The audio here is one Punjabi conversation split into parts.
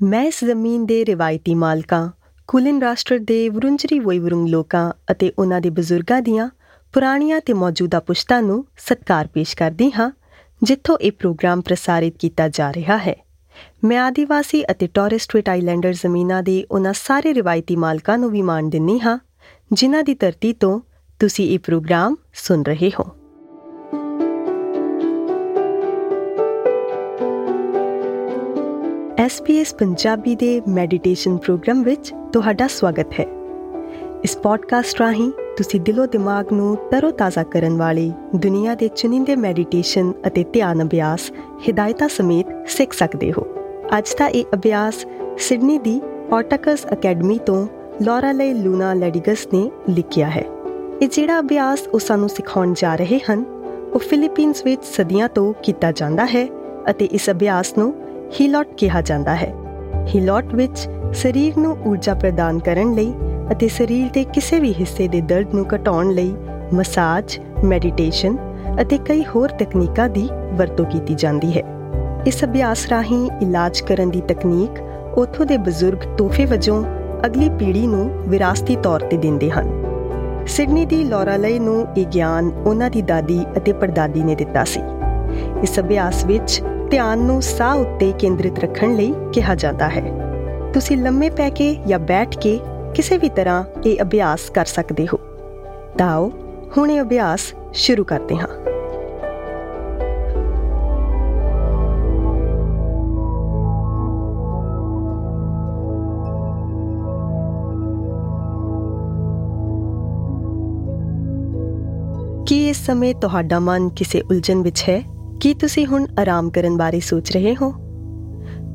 ਮੈਂ ਇਸ ਜ਼ਮੀਨ ਦੇ ਰਿਵਾਇਤੀ ਮਾਲਕਾਂ, ਕੁਲਿਨ ਰਾਸ਼ਟਰ ਦੇ ਵਰੁੰਜਰੀ ਵੋਇਵਰੁੰਗ ਲੋਕਾਂ ਅਤੇ ਉਹਨਾਂ ਦੇ ਬਜ਼ੁਰਗਾਂ ਦੀਆਂ ਪੁਰਾਣੀਆਂ ਤੇ ਮੌਜੂਦਾ ਪੁਸ਼ਤਾਂ ਨੂੰ ਸਤਿਕਾਰ ਪੇਸ਼ ਕਰਦੀ ਹਾਂ, ਜਿੱਥੋਂ ਇਹ ਪ੍ਰੋਗਰਾਮ ਪ੍ਰਸਾਰਿਤ ਕੀਤਾ ਜਾ ਰਿਹਾ ਹੈ। ਮੈਂ ਆਦੀਵਾਸੀ ਅਤੇ ਟੋਰਸ ਸਟ੍ਰੀਟ ਆਈਲੈਂਡਰ ਜ਼ਮੀਨਾਂ ਦੇ ਉਹਨਾਂ ਸਾਰੇ ਰਿਵਾਇਤੀ ਮਾਲਕਾਂ ਨੂੰ ਵੀ ਮਾਣ ਦਿੰਨੀ ਹਾਂ, ਜਿਨ੍ਹਾਂ ਦੀ ਧਰਤੀ ਤੋਂ ਤੁਸੀਂ ਇਹ ਪ੍ਰੋਗਰਾਮ ਸੁਣ ਰਹੇ ਹੋ। SBS ਪੰਜਾਬੀ ਦੇ ਮੈਡੀਟੇਸ਼ਨ ਪ੍ਰੋਗਰਾਮ ਵਿੱਚ ਤੁਹਾਡਾ ਸਵਾਗਤ ਹੈ। ਇਸ ਪੋਡਕਾਸਟ ਰਾਹੀਂ ਤੁਸੀਂ ਦਿਲੋ ਦਿਮਾਗ ਨੂੰ ਤਰੋਤਾਜ਼ਾ ਕਰਨ ਵਾਲੀ ਦੁਨੀਆ ਦੇ ਚੁਣਿੰਦੇ ਮੈਡੀਟੇਸ਼ਨ ਅਤੇ ਧਿਆਨ ਅਭਿਆਸ, ਹਿਦਾਇਤਾਂ ਸਮੇਤ ਸਿੱਖ ਸਕਦੇ ਹੋ। ਅੱਜ ਦਾ ਇਹ ਅਭਿਆਸ ਸਿਡਨੀ ਦੀ ਪੋਰਟਕਸ ਅਕੈਡਮੀ ਤੋਂ ਲੋਰਾ ਲਈ ਲੂਨਾ ਲੈਡੀਗਸ ਨੇ ਲਿਖਿਆ ਹੈ। ਇਹ ਜਿਹੜਾ ਅਭਿਆਸ ਉਹ ਸਾਨੂੰ ਸਿਖਾਉਣ ਜਾ ਰਹੇ ਹਨ, ਉਹ ਫਿਲੀਪੀਨਸ ਵਿੱਚ ਸਦੀਆਂ ਤੋਂ ਕੀਤਾ ਜਾਂਦਾ ਹੈ ਅਤੇ ਇਸ ਅਭਿਆਸ ਨੂੰ ਹੀਲੋਟ ਕਿਹਾ ਜਾਂਦਾ ਹੈ। ਹੀਲੋਟ ਵਿੱਚ ਸਰੀਰ ਨੂੰ ਊਰਜਾ ਪ੍ਰਦਾਨ ਕਰਨ ਲਈ ਅਤੇ ਸਰੀਰ ਦੇ ਕਿਸੇ ਵੀ ਹਿੱਸੇ ਦੇ ਦਰਦ ਨੂੰ ਘਟਾਉਣ ਲਈ ਮਸਾਜ, ਮੈਡੀਟੇਸ਼ਨ ਅਤੇ ਕਈ ਹੋਰ ਤਕਨੀਕਾਂ ਦੀ ਵਰਤੋਂ ਕੀਤੀ ਜਾਂਦੀ ਹੈ। ਇਸ ਅਭਿਆਸ ਰਾਹੀਂ ਇਲਾਜ ਕਰਨ ਦੀ ਤਕਨੀਕ ਉਥੋਂ ਦੇ ਬਜ਼ੁਰਗ ਤੋਹਫੇ ਵਜੋਂ ਅਗਲੀ ਪੀੜ੍ਹੀ ਨੂੰ ਵਿਰਾਸਤੀ ਤੌਰ ਤੇ ਦਿੰਦੇ ਹਨ। ਸਿਡਨੀ ਦੀ ਲੋਰਾ ਲਈ ਨੂੰ ਇਹ ਗਿਆਨ ਉਹਨਾਂ ਦੀ ਦਾਦੀ ਅਤੇ ਪੜਦਾਦੀ ਨੇ ਦਿੱਤਾ ਸੀ। ਇਸ ਅਭਿਆਸ ਵਿੱਚ ਧਿਆਨ ਨੂੰ ਸਾਹ ਉੱਤੇ ਕੇਂਦਰਿਤ ਰੱਖਣ ਲਈ ਕਿਹਾ ਜਾਂਦਾ ਹੈ। ਤੁਸੀਂ ਲੰਮੇ ਪੈ ਕੇ ਜਾਂ ਬੈਠ ਕੇ ਕਿਸੇ ਵੀ ਤਰ੍ਹਾਂ ਇਹ ਅਭਿਆਸ ਕਰ ਸਕਦੇ ਹੋ। ਤਾਂ ਹੁਣ ਇਹ ਅਭਿਆਸ ਸ਼ੁਰੂ ਕਰਦੇ ਹਾਂ। ਕੀ ਇਸ ਸਮੇਂ ਤੁਹਾਡਾ ਮਨ ਕਿਸੇ ਉਲਝਣ ਵਿੱਚ ਹੈ? ਕੀ ਤੁਸੀਂ ਹੁਣ ਆਰਾਮ ਕਰਨ ਬਾਰੇ ਸੋਚ ਰਹੇ ਹੋ?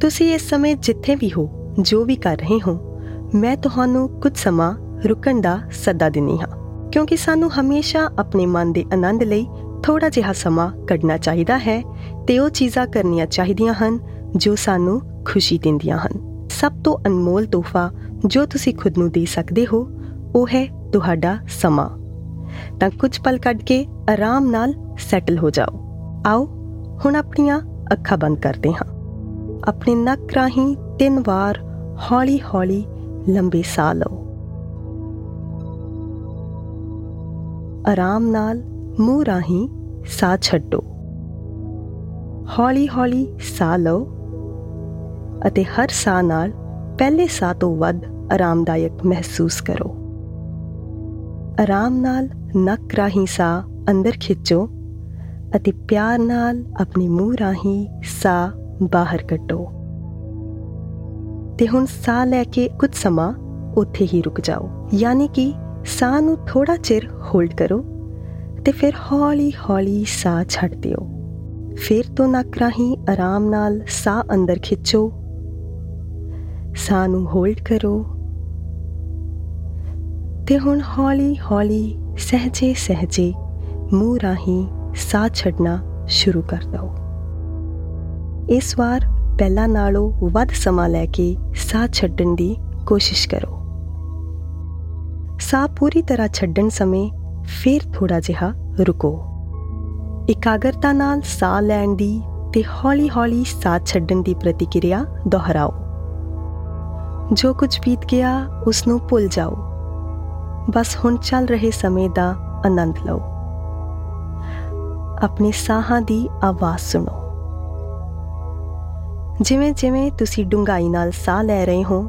ਤੁਸੀਂ ਇਸ ਸਮੇਂ ਜਿੱਥੇ ਵੀ ਹੋ, ਜੋ ਵੀ ਕਰ ਰਹੇ ਹੋ, ਮੈਂ ਤੁਹਾਨੂੰ ਕੁਝ ਸਮਾਂ ਰੁਕਣ ਦਾ ਸੱਦਾ ਦਿੰਨੀ ਹਾਂ। ਕਿਉਂਕਿ ਸਾਨੂੰ ਹਮੇਸ਼ਾ ਆਪਣੇ ਮਨ ਦੇ ਆਨੰਦ ਲਈ ਥੋੜਾ ਜਿਹਾ ਸਮਾਂ ਕੱਢਣਾ ਚਾਹੀਦਾ ਹੈ ਤੇ ਉਹ ਚੀਜ਼ਾਂ ਕਰਨੀਆਂ ਚਾਹੀਦੀਆਂ ਹਨ ਜੋ ਸਾਨੂੰ ਖੁਸ਼ੀ ਦਿੰਦੀਆਂ ਹਨ। ਸਭ ਤੋਂ ਅਨਮੋਲ ਤੋਹਫਾ ਜੋ ਤੁਸੀਂ ਖੁਦ ਨੂੰ ਦੇ ਸਕਦੇ ਹੋ, ਉਹ ਹੈ ਤੁਹਾਡਾ ਸਮਾਂ। ਤਾਂ ਕੁਝ ਪਲ ਕੱਢ ਕੇ ਆਰਾਮ ਨਾਲ ਸੈਟਲ ਹੋ ਜਾਓ। ਆਓ ਹੁਣ ਆਪਣੀਆਂ ਅੱਖਾਂ ਬੰਦ ਕਰਦੇ ਹਾਂ। ਆਪਣੇ ਨੱਕ ਰਾਹੀਂ ਤਿੰਨ ਵਾਰ ਹੌਲੀ-ਹੌਲੀ ਲੰਬੇ ਸਾਹ ਲਓ। ਆਰਾਮ ਨਾਲ ਮੂੰਹ ਰਾਹੀਂ ਸਾਹ ਛੱਡੋ। ਹੌਲੀ-ਹੌਲੀ ਸਾਹ ਲਓ ਅਤੇ ਹਰ ਸਾਹ ਨਾਲ ਪਹਿਲੇ ਸਾਹ ਤੋਂ ਵੱਧ ਆਰਾਮਦਾਇਕ ਮਹਿਸੂਸ ਕਰੋ। ਆਰਾਮ ਨਾਲ ਨੱਕ ਰਾਹੀਂ ਸਾਹ ਅੰਦਰ ਖਿੱਚੋ ਅਤੇ ਪਿਆਰ ਨਾਲ ਆਪਣੇ ਮੂੰਹ ਰਾਹੀਂ ਸਾਹ ਬਾਹਰ ਕੱਢੋ। ਤੇ ਹੁਣ ਸਾਹ ਲੈ ਕੇ ਕੁਝ ਸਮਾਂ ਉੱਥੇ ਹੀ ਰੁਕ ਜਾਓ। ਯਾਨੀ ਕਿ ਸਾਹ ਨੂੰ ਥੋੜਾ ਚਿਰ ਹੋਲਡ ਕਰੋ ਤੇ ਫਿਰ ਹੌਲੀ-ਹੌਲੀ ਸਾਹ ਛੱਡ ਦਿਓ। ਫਿਰ ਤੋਂ ਨੱਕ ਰਾਹੀਂ ਆਰਾਮ ਨਾਲ ਸਾਹ ਅੰਦਰ ਖਿੱਚੋ। ਸਾਹ ਨੂੰ ਹੋਲਡ ਕਰੋ। ਤੇ ਹੁਣ ਹੌਲੀ-ਹੌਲੀ ਸਹਜੇ ਸਹਜੇ ਮੂੰਹ ਰਾਹੀਂ ਸਾਹ ਛੱਡਣਾ ਸ਼ੁਰੂ ਕਰ ਦਿਓ। ਇਸ ਵਾਰ ਪਹਿਲਾਂ ਨਾਲੋਂ ਵੱਧ ਸਮਾਂ ਲੈ ਕੇ ਸਾਹ ਛੱਡਣ ਦੀ ਕੋਸ਼ਿਸ਼ ਕਰੋ। ਸਾਹ ਪੂਰੀ ਤਰ੍ਹਾਂ ਛੱਡਣ ਸਮੇਂ ਫਿਰ ਥੋੜਾ ਜਿਹਾ ਰੁਕੋ। ਇਕਾਗਰਤਾ ਨਾਲ ਸਾਹ ਲੈਣ ਦੀ ਤੇ ਹੌਲੀ-ਹੌਲੀ ਸਾਹ ਛੱਡਣ ਦੀ ਪ੍ਰਤੀਕਿਰਿਆ ਦੁਹਰਾਓ। ਜੋ ਕੁਝ ਬੀਤ ਗਿਆ ਉਸ ਨੂੰ ਭੁੱਲ ਜਾਓ। ਬਸ ਹੁਣ ਚੱਲ ਰਹੇ ਸਮੇਂ ਦਾ ਆਨੰਦ ਲਓ। ਆਪਣੇ ਸਾਹਾਂ ਦੀ ਆਵਾਜ਼ ਸੁਣੋ। ਜਿਵੇਂ-ਜਿਵੇਂ ਤੁਸੀਂ ਡੂੰਘਾਈ ਨਾਲ ਸਾਹ ਲੈ ਰਹੇ ਹੋ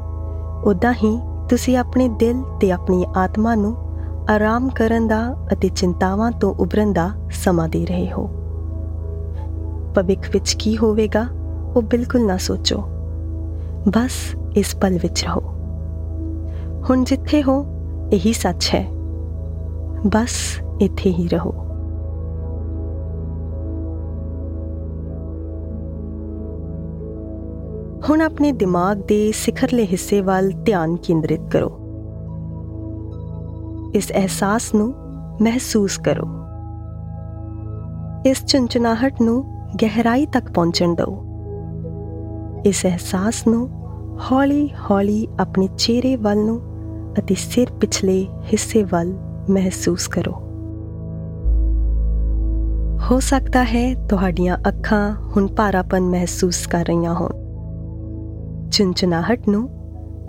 ਉਦਾਂ ਹੀ ਤੁਸੀਂ ਆਪਣੇ ਦਿਲ ਤੇ ਆਪਣੀ ਆਤਮਾ ਨੂੰ ਆਰਾਮ ਕਰਨ ਦਾ ਅਤੇ ਚਿੰਤਾਵਾਂ ਤੋਂ ਉਭਰਨ ਦਾ ਸਮਾਂ ਦੇ ਰਹੇ ਹੋ। ਭਵਿੱਖ ਵਿੱਚ ਕੀ ਹੋਵੇਗਾ, ਉਹ ਬਿਲਕੁਲ ਨਾ ਸੋਚੋ। ਬਸ ਇਸ ਪਲ ਵਿੱਚ ਰਹੋ। ਹੁਣ ਜਿੱਥੇ ਹੋ, ਇਹੀ ਸੱਚ ਹੈ। ਬਸ ਇੱਥੇ ਹੀ ਰਹੋ। ਹੁਣ ਆਪਣੇ ਦਿਮਾਗ ਦੇ ਸਿਖਰਲੇ ਹਿੱਸੇ ਵੱਲ ਧਿਆਨ ਕੇਂਦਰਿਤ ਕਰੋ। ਇਸ ਅਹਿਸਾਸ ਨੂੰ ਮਹਿਸੂਸ ਕਰੋ। ਇਸ ਚੰਚਨਾਹਟ ਨੂੰ ਗਹਿਰਾਈ ਤੱਕ ਪਹੁੰਚਣ ਦਿਓ। ਇਸ ਅਹਿਸਾਸ ਨੂੰ ਹੌਲੀ-ਹੌਲੀ ਆਪਣੇ ਚਿਹਰੇ ਵੱਲ ਨੂੰ ਅਤੇ ਸਿਰ ਪਿਛਲੇ ਹਿੱਸੇ ਵੱਲ ਮਹਿਸੂਸ ਕਰੋ। ਹੋ ਸਕਦਾ ਹੈ ਤੁਹਾਡੀਆਂ ਅੱਖਾਂ ਹੁਣ ਭਾਰਾਪਨ ਮਹਿਸੂਸ ਕਰ ਰਹੀਆਂ ਹੋਣ। ਚੁੰਚਨਾਹਟ ਨੂੰ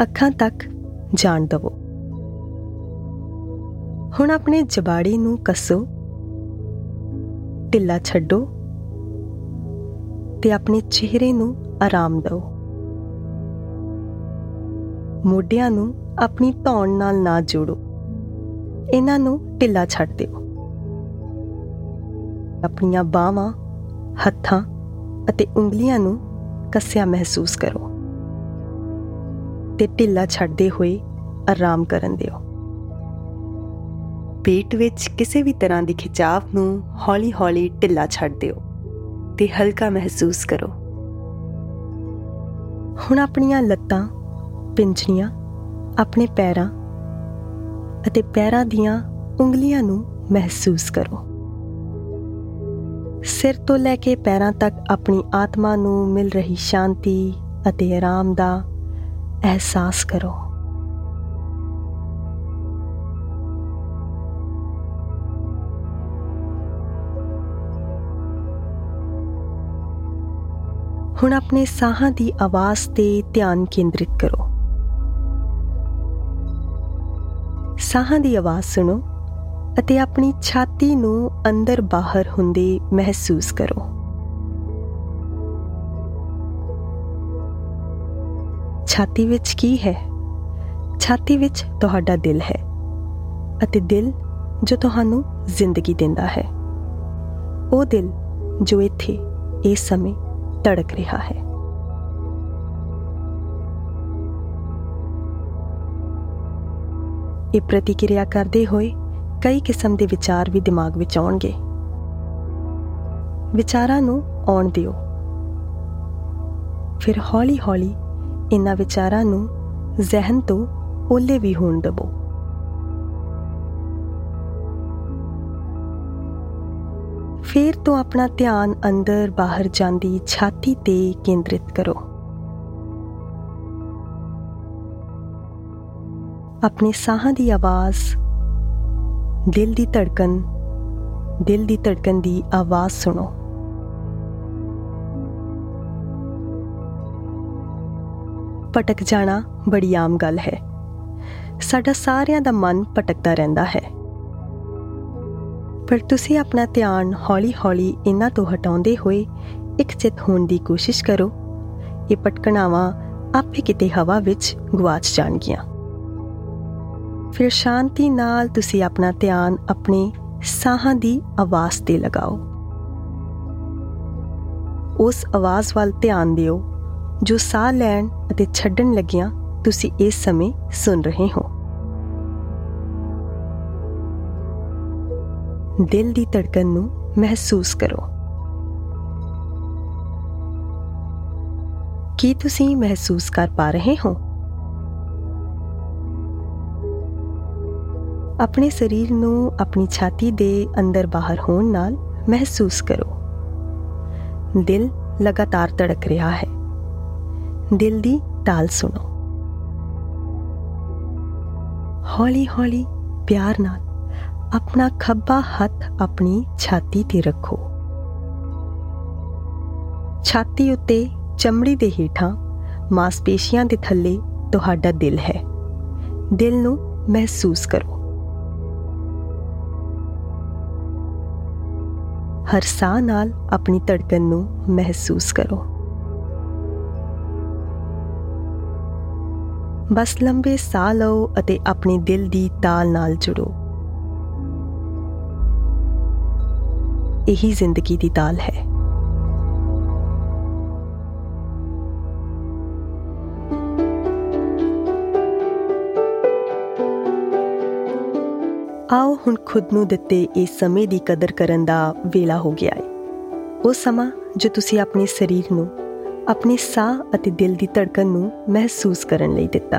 ਅੱਖਾਂ ਤੱਕ ਜਾਣ ਦਿਵੋ। ਹੁਣ ਆਪਣੇ ਜਬਾੜੀ ਨੂੰ ਕੱਸੋ, ਢਿੱਲਾ ਛੱਡੋ ਤੇ ਆਪਣੇ ਚਿਹਰੇ ਨੂੰ ਆਰਾਮ ਦਿਓ ਮੋਢਿਆਂ ਨੂੰ ਆਪਣੀ ਧੌਣ ਨਾਲ ਨਾ ਜੋੜੋ, ਇਹਨਾਂ ਨੂੰ ਢਿੱਲਾ ਛੱਡ ਦਿਓ। ਆਪਣੀਆਂ ਬਾਹਾਂ, ਹੱਥਾਂ ਅਤੇ ਉਂਗਲੀਆਂ ਨੂੰ ਕੱਸਿਆ ਮਹਿਸੂਸ ਕਰੋ। ਤੇ ਢਿੱਲਾ ਛੱਡਦੇ ਹੋਏ ਆਰਾਮ ਕਰਨ ਦਿਓ। ਪੇਟ ਵਿੱਚ ਕਿਸੇ ਵੀ ਤਰ੍ਹਾਂ ਦੀ ਖਿਚਾਵ ਨੂੰ ਹੌਲੀ-ਹੌਲੀ ਢਿੱਲਾ ਛੱਡ ਦਿਓ ਤੇ ਹਲਕਾ ਮਹਿਸੂਸ ਕਰੋ। ਹੁਣ ਆਪਣੀਆਂ ਲੱਤਾਂ, ਪਿੰਜਣੀਆਂ, ਆਪਣੇ ਪੈਰਾਂ ਅਤੇ ਪੈਰਾਂ ਦੀਆਂ ਉਂਗਲੀਆਂ ਨੂੰ ਮਹਿਸੂਸ ਕਰੋ। ਸਿਰ ਤੋਂ ਲੈ ਕੇ ਪੈਰਾਂ ਤੱਕ ਆਪਣੀ ਆਤਮਾ ਨੂੰ ਮਿਲ ਰਹੀ ਸ਼ਾਂਤੀ ਅਤੇ ਆਰਾਮ ਦਾ ਅਹਿਸਾਸ ਕਰੋ। ਹੁਣ ਆਪਣੇ ਸਾਹਾਂ ਦੀ ਆਵਾਜ਼ ਤੇ ਧਿਆਨ ਕੇਂਦਰਿਤ ਕਰੋ। ਸਾਹਾਂ ਦੀ ਆਵਾਜ਼ ਸੁਣੋ ਅਤੇ ਆਪਣੀ ਛਾਤੀ ਨੂੰ ਅੰਦਰ ਬਾਹਰ ਹੁੰਦੇ ਮਹਿਸੂਸ ਕਰੋ। ਛਾਤੀ ਵਿੱਚ ਕੀ ਹੈ? ਛਾਤੀ ਵਿੱਚ ਤੁਹਾਡਾ ਦਿਲ ਹੈ ਅਤੇ ਦਿਲ ਜੋ ਤੁਹਾਨੂੰ ਜ਼ਿੰਦਗੀ ਦਿੰਦਾ ਹੈ। ਉਹ ਦਿਲ ਜੋ ਇੱਥੇ ਇਸ ਸਮੇਂ ਧੜਕ ਰਿਹਾ ਹੈ। ਇਹ ਪ੍ਰਤੀਕਿਰਿਆ ਕਰਦੇ ਹੋਏ ਕਈ ਕਿਸਮ ਦੇ ਵਿਚਾਰ ਵੀ ਦਿਮਾਗ ਵਿੱਚ ਆਉਣਗੇ। ਵਿਚਾਰਾਂ ਨੂੰ ਆਉਣ ਦਿਓ। ਫਿਰ ਹੌਲੀ-ਹੌਲੀ ਇਹਨਾਂ ਵਿਚਾਰਾਂ ਨੂੰ ਜ਼ਿਹਨ ਤੋਂ ਓਲੇ ਵੀ ਹੋਣ ਦਿਵੋ। ਫਿਰ ਤੋਂ ਆਪਣਾ ਧਿਆਨ ਅੰਦਰ ਬਾਹਰ ਜਾਂਦੀ ਛਾਤੀ ਤੇ ਕੇਂਦਰਿਤ ਕਰੋ। ਆਪਣੇ ਸਾਹਾਂ ਦੀ ਆਵਾਜ਼, ਦਿਲ ਦੀ ਧੜਕਨ, ਦਿਲ ਦੀ ਧੜਕਨ ਦੀ ਆਵਾਜ਼ ਸੁਣੋ। ਪਟਕ ਜਾਣਾ ਬੜੀ ਆਮ ਗੱਲ ਹੈ। ਸਾਡਾ ਸਾਰਿਆਂ ਦਾ ਮਨ ਭਟਕਦਾ ਰਹਿੰਦਾ ਹੈ। ਪਰ ਤੁਸੀਂ ਆਪਣਾ ਧਿਆਨ ਹੌਲੀ-ਹੌਲੀ ਇਹਨਾਂ ਤੋਂ ਹਟਾਉਂਦੇ ਹੋਏ ਇੱਕ ਚਿਤ ਹੋਣ ਦੀ ਕੋਸ਼ਿਸ਼ ਕਰੋ। ਇਹ ਪਟਕਣਾਵਾਂ ਆਪੇ ਕਿਤੇ ਹਵਾ ਵਿੱਚ ਗਵਾਚ ਜਾਣਗੀਆਂ। ਫਿਰ ਸ਼ਾਂਤੀ ਨਾਲ ਤੁਸੀਂ ਆਪਣਾ ਧਿਆਨ ਆਪਣੇ ਸਾਹਾਂ ਦੀ ਆਵਾਜ਼ ਤੇ ਲਗਾਓ। ਉਸ ਆਵਾਜ਼ ਵੱਲ ਧਿਆਨ ਦਿਓ। ਜੋ ਸਾਹ ਲੈਣ ਅਤੇ ਛੱਡਣ ਲੱਗਿਆਂ ਤੁਸੀਂ ਇਸ ਸਮੇਂ ਸੁਣ ਰਹੇ ਹੋ। ਦਿਲ ਦੀ ਧੜਕਨ ਨੂੰ ਮਹਿਸੂਸ ਕਰੋ। ਕੀ ਤੁਸੀਂ ਮਹਿਸੂਸ ਕਰ ਪਾ ਰਹੇ ਹੋ? ਆਪਣੇ ਸਰੀਰ ਨੂੰ ਆਪਣੀ ਛਾਤੀ ਦੇ ਅੰਦਰ ਬਾਹਰ ਹੋਣ ਨਾਲ ਮਹਿਸੂਸ ਕਰੋ। ਦਿਲ ਲਗਾਤਾਰ ਧੜਕ ਰਿਹਾ ਹੈ। ਦਿਲ ਦੀ ਤਾਲ ਸੁਣੋ। ਹੌਲੀ-ਹੌਲੀ ਪਿਆਰ ਨਾਲ ਆਪਣਾ ਖੱਬਾ ਹੱਥ ਆਪਣੀ ਛਾਤੀ ਤੇ ਰੱਖੋ। ਛਾਤੀ ਉੱਤੇ ਚਮੜੀ ਦੇ ਹੇਠਾਂ ਮਾਸਪੇਸ਼ੀਆਂ ਦੇ ਥੱਲੇ ਤੁਹਾਡਾ ਦਿਲ ਹੈ। ਦਿਲ ਨੂੰ ਮਹਿਸੂਸ ਕਰੋ। ਹਰ ਸਾਹ ਨਾਲ ਆਪਣੀ ਧੜਕਣ ਨੂੰ ਮਹਿਸੂਸ ਕਰੋ। ਬਸ ਲੰਬੇ ਸਾਹ ਲਓ ਅਤੇ ਆਪਣੇ ਦਿਲ ਦੀ ਤਾਲ ਨਾਲ ਜੁੜੋ। ਇਹੀ ਜ਼ਿੰਦਗੀ ਦੀ ਤਾਲ ਹੈ। ਆਓ ਹੁਣ ਖੁਦ ਨੂੰ ਦਿੱਤੇ ਇਸ ਸਮੇਂ ਦੀ ਕਦਰ ਕਰਨ ਦਾ ਵੇਲਾ ਹੋ ਗਿਆ ਹੈ ਉਹ ਸਮਾਂ ਜੋ ਤੁਸੀਂ ਆਪਣੇ ਸਰੀਰ ਨੂੰ ਆਪਣੇ ਸਾਹ ਅਤੇ ਦਿਲ ਦੀ ਧੜਕਣ ਨੂੰ ਮਹਿਸੂਸ ਕਰਨ ਲਈ ਦਿੱਤਾ।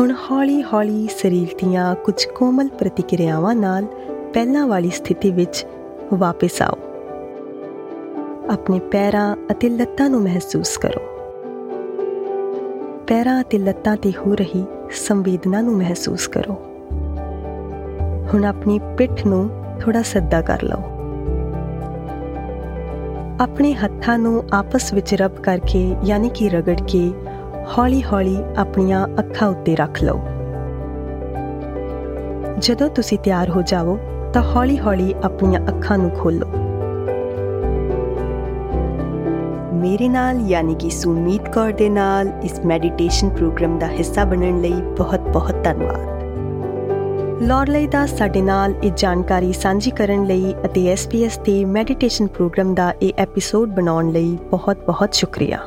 ਹੁਣ ਹੌਲੀ-ਹੌਲੀ ਸਰੀਰ ਦੀਆਂ ਕੁਝ ਕੋਮਲ ਪ੍ਰਤੀਕਿਰਿਆਵਾਂ ਨਾਲ ਪਹਿਲਾਂ ਵਾਲੀ ਸਥਿਤੀ ਵਿੱਚ ਵਾਪਸ ਆਓ। ਆਪਣੇ ਪੈਰਾਂ ਅਤੇ ਲੱਤਾਂ ਨੂੰ ਮਹਿਸੂਸ ਕਰੋ। ਪੈਰਾਂ ਅਤੇ ਲੱਤਾਂ ਤੇ ਹੋ ਰਹੀ ਸੰਵੇਦਨਾ ਨੂੰ ਮਹਿਸੂਸ ਕਰੋ। ਹੁਣ ਆਪਣੀ ਪਿੱਠ ਨੂੰ ਥੋੜਾ ਸੱਦਾ ਕਰ ਲਓ। ਆਪਣੇ ਹੱਥਾਂ ਨੂੰ ਆਪਸ ਵਿੱਚ ਰਬ ਕਰਕੇ, ਯਾਨੀ ਕਿ ਰਗੜ ਕੇ ਹੌਲੀ-ਹੌਲੀ ਆਪਣੀਆਂ ਅੱਖਾਂ ਉੱਤੇ ਰੱਖ ਲਓ। ਜਦੋਂ ਤੁਸੀਂ ਤਿਆਰ ਹੋ ਜਾਵੋ, ਤਾਂ ਹੌਲੀ-ਹੌਲੀ ਆਪਣੀਆਂ ਅੱਖਾਂ ਨੂੰ ਖੋਲੋ ਮੇਰੇ ਨਾਲ, ਯਾਨੀ ਕਿ ਸੁਮੀਤ ਕੌਰ ਦੇ ਨਾਲ ਇਸ ਮੈਡੀਟੇਸ਼ਨ ਪ੍ਰੋਗਰਾਮ ਦਾ ਹਿੱਸਾ ਬਣਨ ਲਈ ਬਹੁਤ-ਬਹੁਤ ਧੰਨਵਾਦ। ਲੋਰਲਈ ਦਾ ਸਾਡੇ ਨਾਲ ਇਹ ਜਾਣਕਾਰੀ ਸਾਂਝੀ ਕਰਨ ਲਈ ਅਤੇ SPS ਤੇ ਮੈਡੀਟੇਸ਼ਨ ਪ੍ਰੋਗਰਾਮ ਦਾ ਇਹ ਐਪੀਸੋਡ ਬਣਾਉਣ ਲਈ ਬਹੁਤ-ਬਹੁਤ ਸ਼ੁਕਰੀਆ।